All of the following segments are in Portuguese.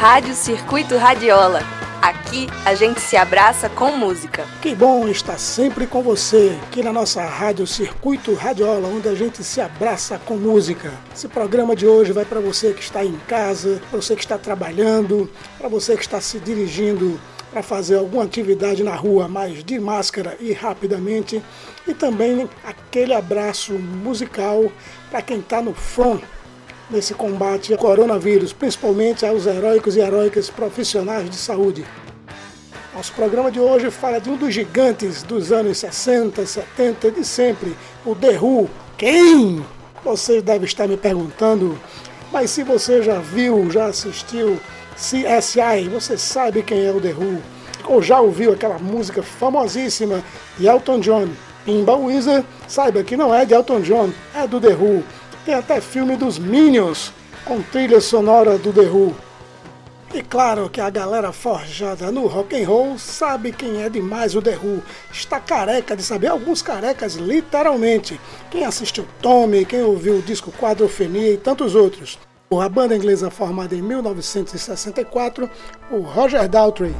Rádio Circuito Radiola. Aqui a gente se abraça com música. Que bom estar sempre com você aqui na nossa Rádio Circuito Radiola, onde a gente se abraça com música. Esse programa de hoje vai para você que está em casa, para você que está trabalhando, para você que está se dirigindo para fazer alguma atividade na rua, mas de máscara e rapidamente. E também aquele abraço musical para quem está no front nesse combate ao coronavírus, principalmente aos heróicos e heróicas profissionais de saúde. Nosso programa de hoje fala de um dos gigantes dos anos 60, 70 de sempre, o The Who. Quem? Você deve estar me perguntando, mas se você já viu, já assistiu CSI, você sabe quem é o The Who. Ou já ouviu aquela música famosíssima de Elton John, Pinball Wizard, saiba que não é de Elton John, é do The Who. Tem até filme dos Minions com trilha sonora do The Who. E claro que a galera forjada no rock and roll sabe quem é demais o The Who. Está careca de saber, alguns carecas literalmente. Quem assistiu Tommy, quem ouviu o disco Quadrofenia e tantos outros. A banda inglesa formada em 1964 por Roger Daltrey,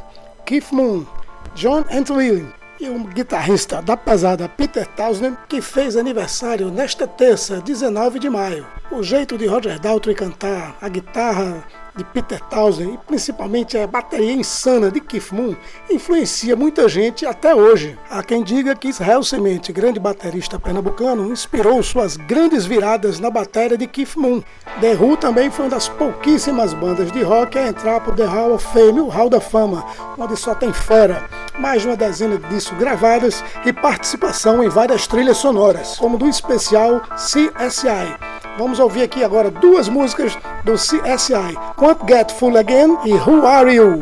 Keith Moon, John Antolin, e o guitarrista da pesada Peter Townshend, que fez aniversário nesta terça, 19 de maio. O jeito de Roger Daltrey cantar, a guitarra de Peter Townsend e principalmente a bateria insana de Keith Moon influencia muita gente até hoje. Há quem diga que Israel Semente, grande baterista pernambucano, inspirou suas grandes viradas na bateria de Keith Moon. The Who também foi uma das pouquíssimas bandas de rock a entrar para o The Hall of Fame, o Hall da Fama, onde só tem fera. Mais de uma dezena disso gravadas e participação em várias trilhas sonoras, como do especial CSI. Vamos ouvir aqui agora duas músicas do CSI, Can't Get Full Again e Who Are You?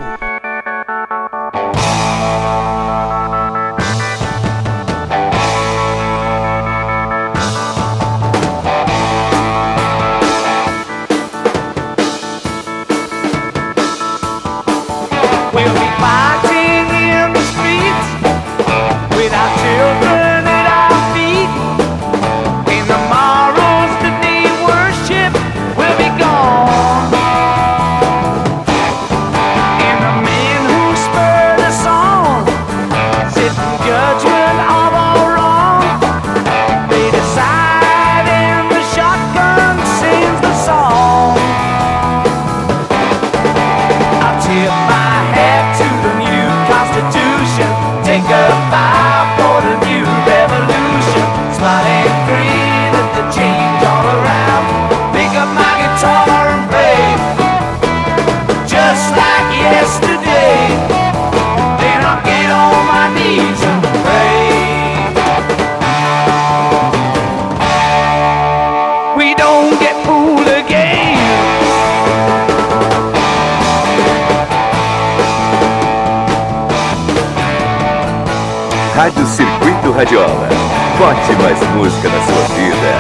Radiola. Bote mais música na sua vida.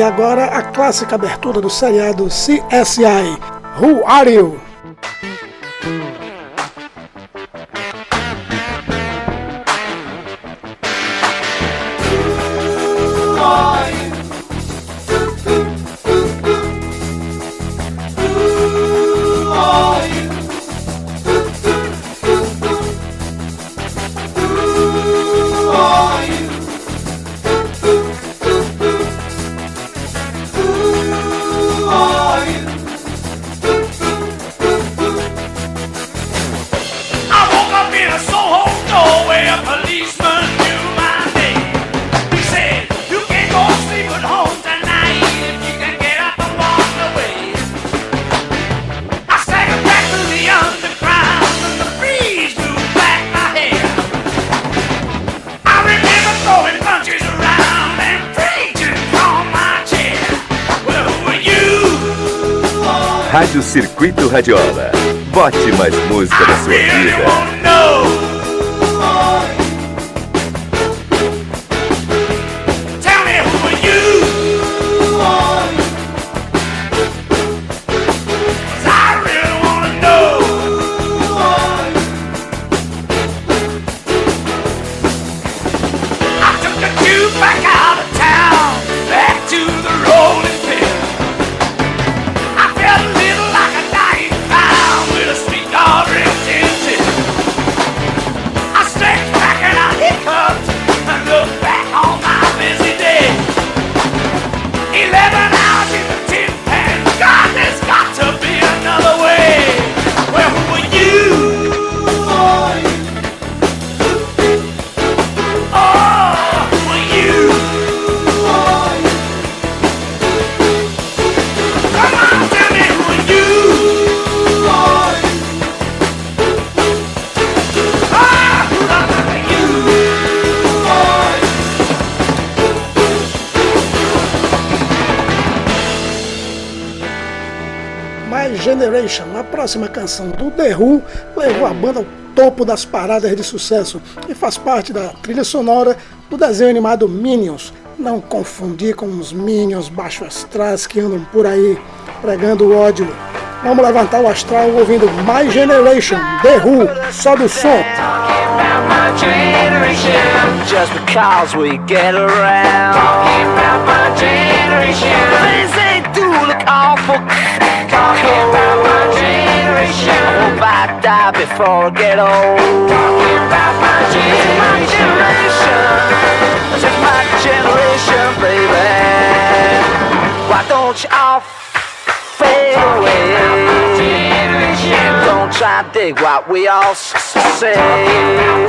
E agora a clássica abertura do seriado CSI. Who Are You? Generation, a próxima canção do The Who, levou a banda ao topo das paradas de sucesso e faz parte da trilha sonora do desenho animado Minions. Não confundir com os Minions baixo astrais que andam por aí pregando o ódio. Vamos levantar o astral ouvindo My Generation, The Who, só do som. Just because we get around Talking about my generation Things they do look awful Talking about my generation I hope I die before I get old Talking about my generation This is my generation, baby Why don't you all fade away Generation, Don't try to dig what we all say I'm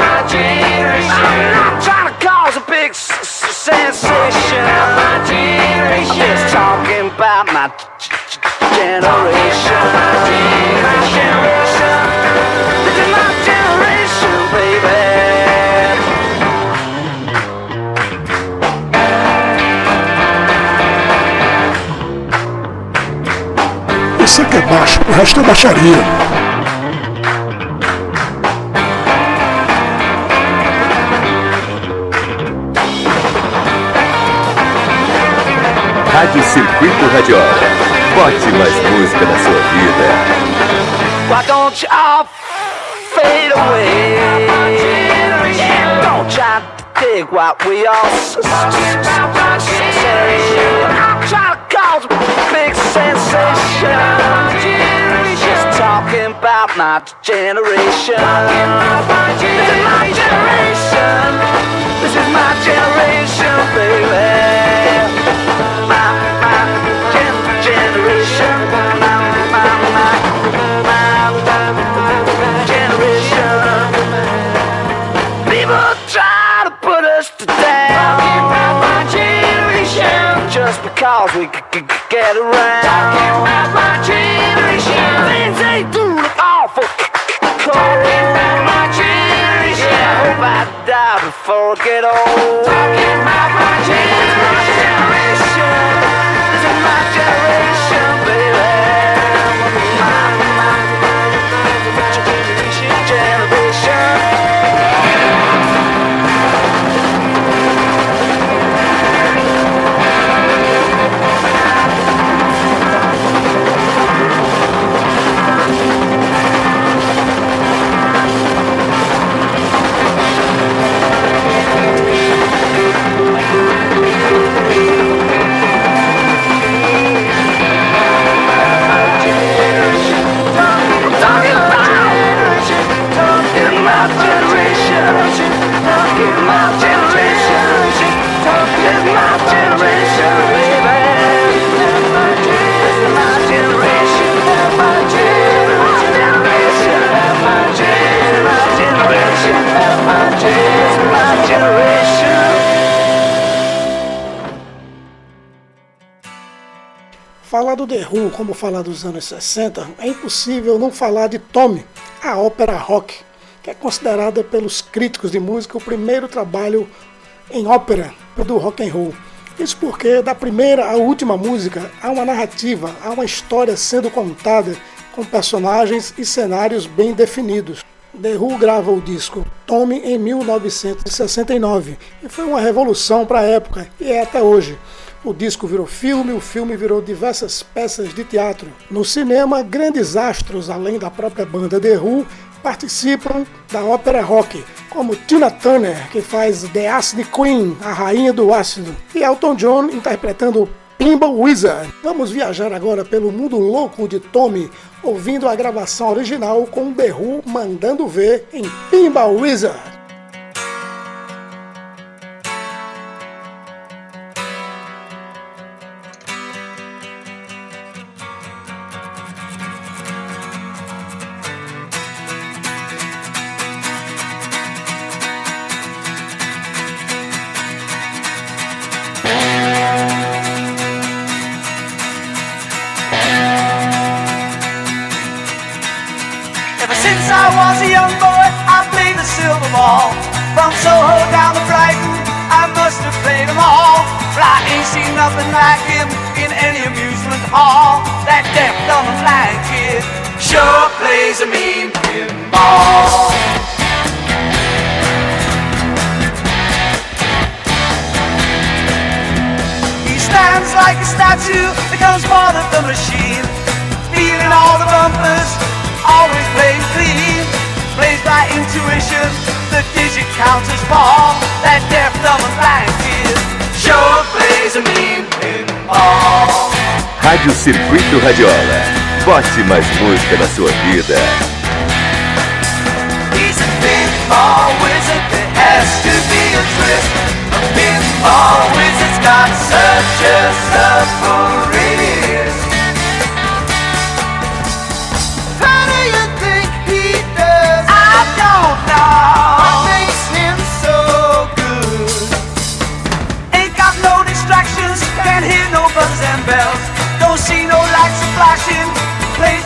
not trying cause a big s- s- sensation. Just talking about my generation. Baby é baixo, o resto é baixaria. Rádio Circuito Radiola. Bote mais música na sua vida. Why don't you fade away? Don't try to dig what we all say. I'm trying to cause a big sensation. Just talking about my generation. This is my generation. This is my generation, baby. My, my gen- generation. My, my, my, my generation. People try to put us down. My generation. Just because we c- c- get around. Talking about my generation. Things they do look awful. I die before I get old. Talking my generation. Como falar dos anos 60, é impossível não falar de Tommy, a ópera rock, que é considerada pelos críticos de música o primeiro trabalho em ópera do rock and roll. Isso porque da primeira à última música há uma narrativa, há uma história sendo contada com personagens e cenários bem definidos. The Who grava o disco Tommy em 1969 e foi uma revolução para a época e é até hoje. O disco virou filme, o filme virou diversas peças de teatro. No cinema, grandes astros, além da própria banda The Who, participam da ópera rock, como Tina Turner, que faz The Acid Queen, a rainha do ácido, e Elton John interpretando Pinball Wizard. Vamos viajar agora pelo mundo louco de Tommy, ouvindo a gravação original com The Who mandando ver em Pinball Wizard. all. From Soho down to Brighton, I must have played them all. But I ain't seen nothing like him in any amusement hall. That deaf, dumb, and blind kid sure plays a mean pinball. He stands like a statue, becomes part of the machine. Feeling all the bumpers, always playing clean. Plays by intuition. Rádio Circuito Radiola. Bote mais música na sua vida. He's a pinball wizard, there has to be a twist. A pinball wizard's got such a submarine.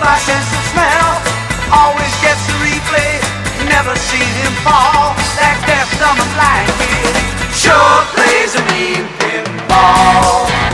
My sense of smell always gets the replay. Never seen him fall. That deaf, dumb, blind kid sure plays a mean pinball.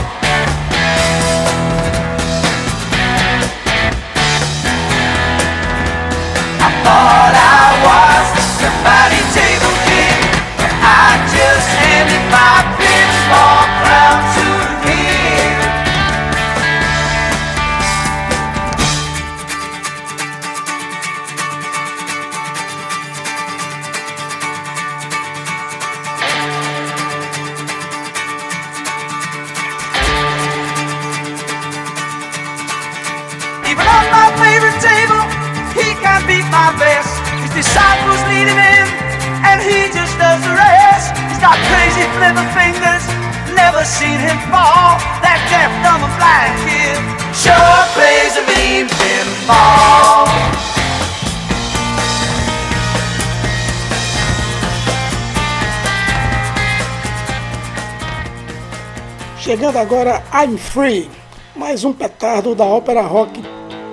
Agora I'm Free, mais um petardo da ópera rock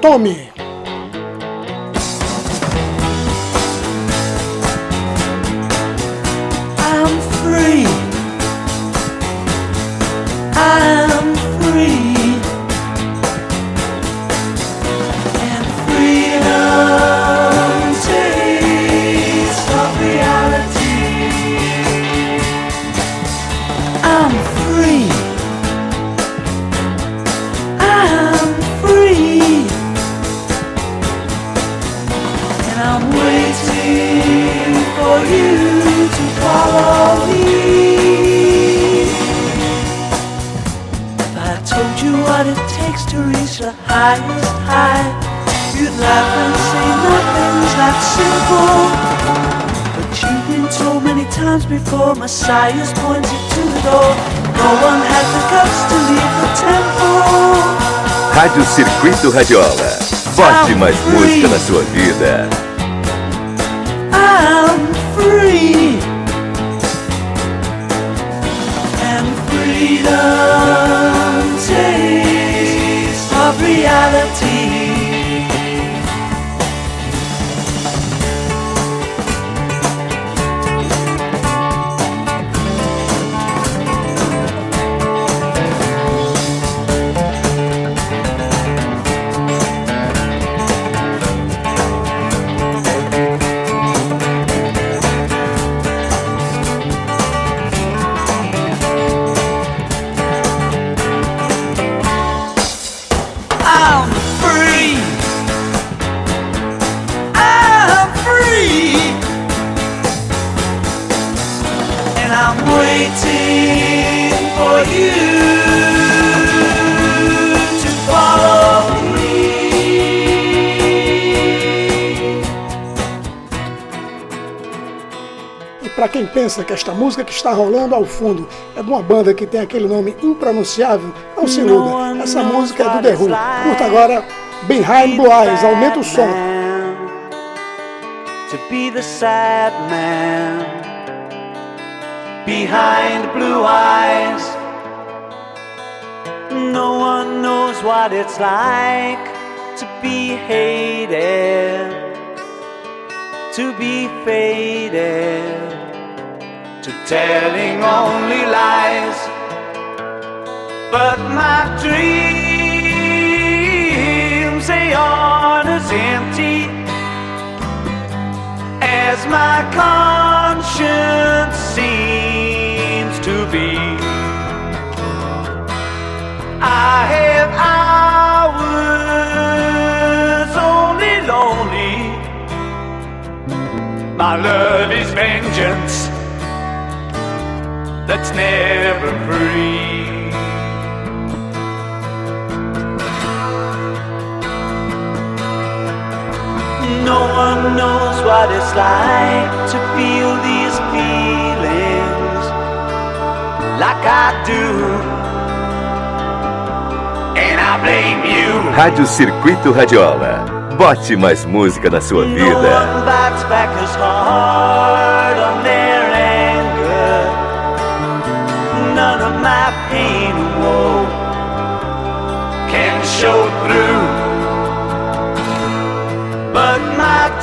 Tommy. Quem pensa que esta música que está rolando ao fundo é de uma banda que tem aquele nome impronunciável, não se iluda. Essa música é do The Who. Curta agora Behind Blue Eyes, aumenta o som. To be the sad man behind blue eyes. No one knows what it's like to be hated, to be faded. To telling only lies. But my dreams, they aren't as empty as my conscience seems to be. I have hours only lonely. My love is vengeance that's never free. No one knows what it's like to feel these feelings like I do. And I blame you. Rádio Circuito Radiola. Bote mais música na sua vida. No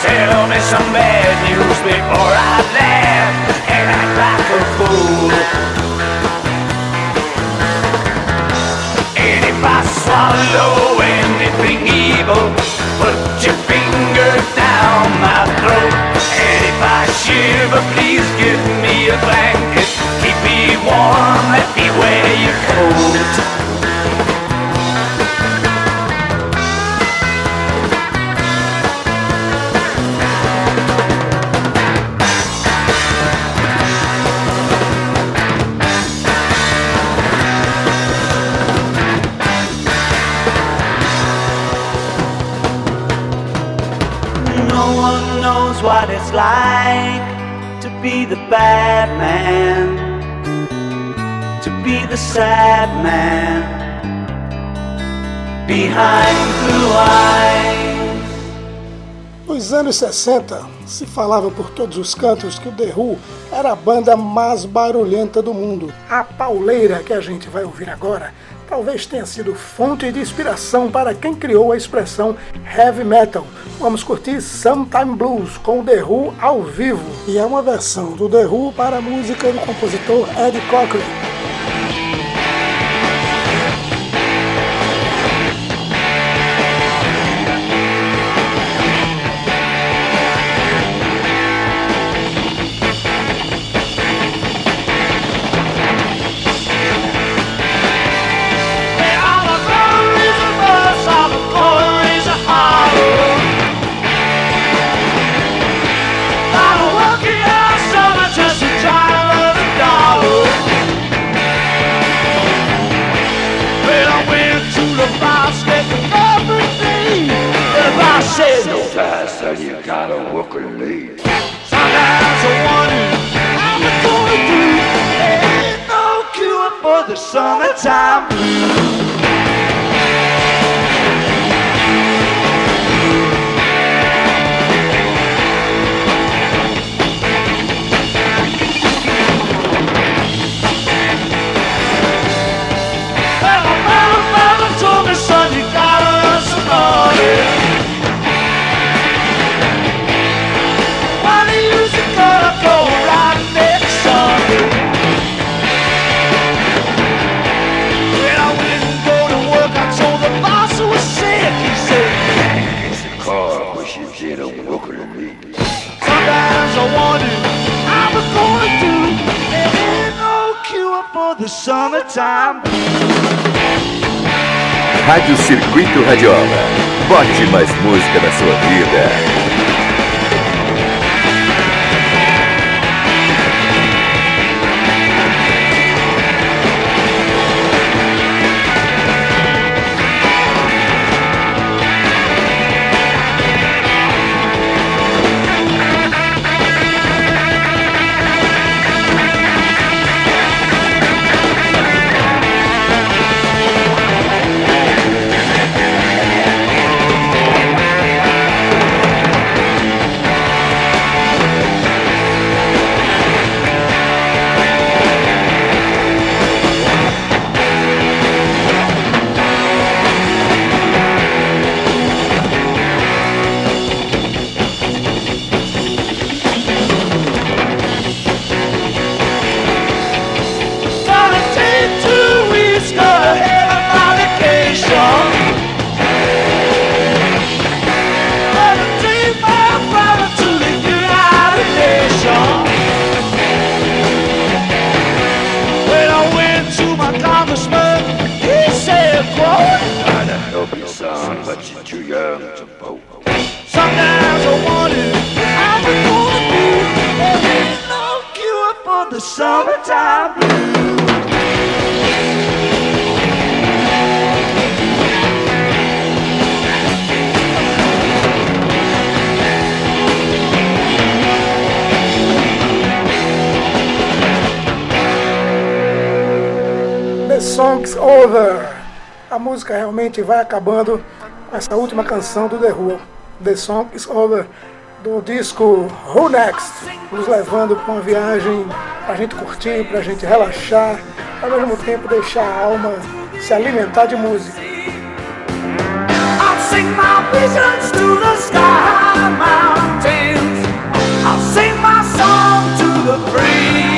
Tell me some bad news before I laugh and act like a fool. And if I swallow sad man behind blue eyes. Nos anos 60, se falava por todos os cantos que o The Who era a banda mais barulhenta do mundo. A pauleira que a gente vai ouvir agora talvez tenha sido fonte de inspiração para quem criou a expressão heavy metal. Vamos curtir Sometime Blues com The Who ao vivo, e é uma versão do The Who para a música do compositor Eddie Cochran. Summertime. Rádio Circuito Radiola. Bote mais música na sua vida. Música realmente vai acabando com essa última canção do The Who, The Song is Over, do disco Who Next, nos levando para uma viagem para a gente curtir, para a gente relaxar, ao mesmo tempo deixar a alma se alimentar de música. I'll sing my visions to the sky mountains. Sing my song to the breeze.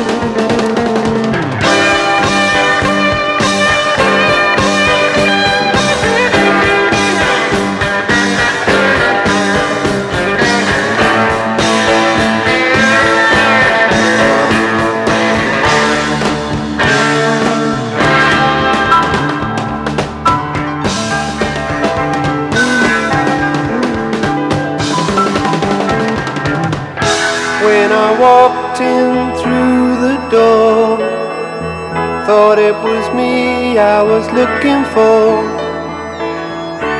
was me I was looking for.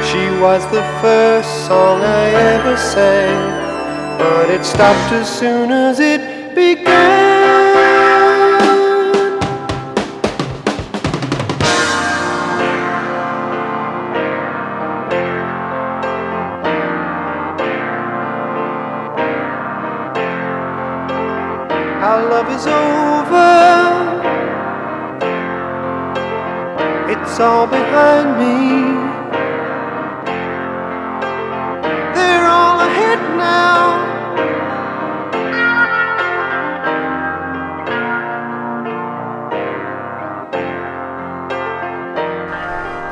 She was the first song I ever sang, but it stopped as soon as it began. all behind me. They're all ahead now.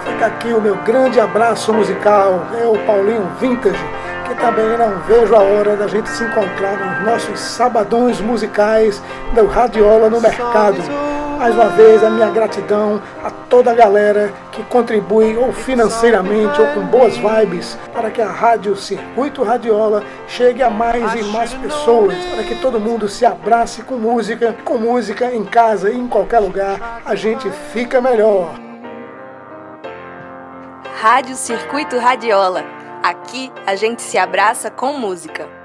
Fica aqui o meu grande abraço musical. É o Paulinho Vintage, que também não vejo a hora da gente se encontrar nos nossos sabadões musicais da Radiola no Mercado mais uma vez, a minha gratidão a toda a galera que contribui ou financeiramente ou com boas vibes para que a Rádio Circuito Radiola chegue a mais e mais pessoas, para que todo mundo se abrace com música, com música em casa e em qualquer lugar, a gente fica melhor. Rádio Circuito Radiola. Aqui a gente se abraça com música.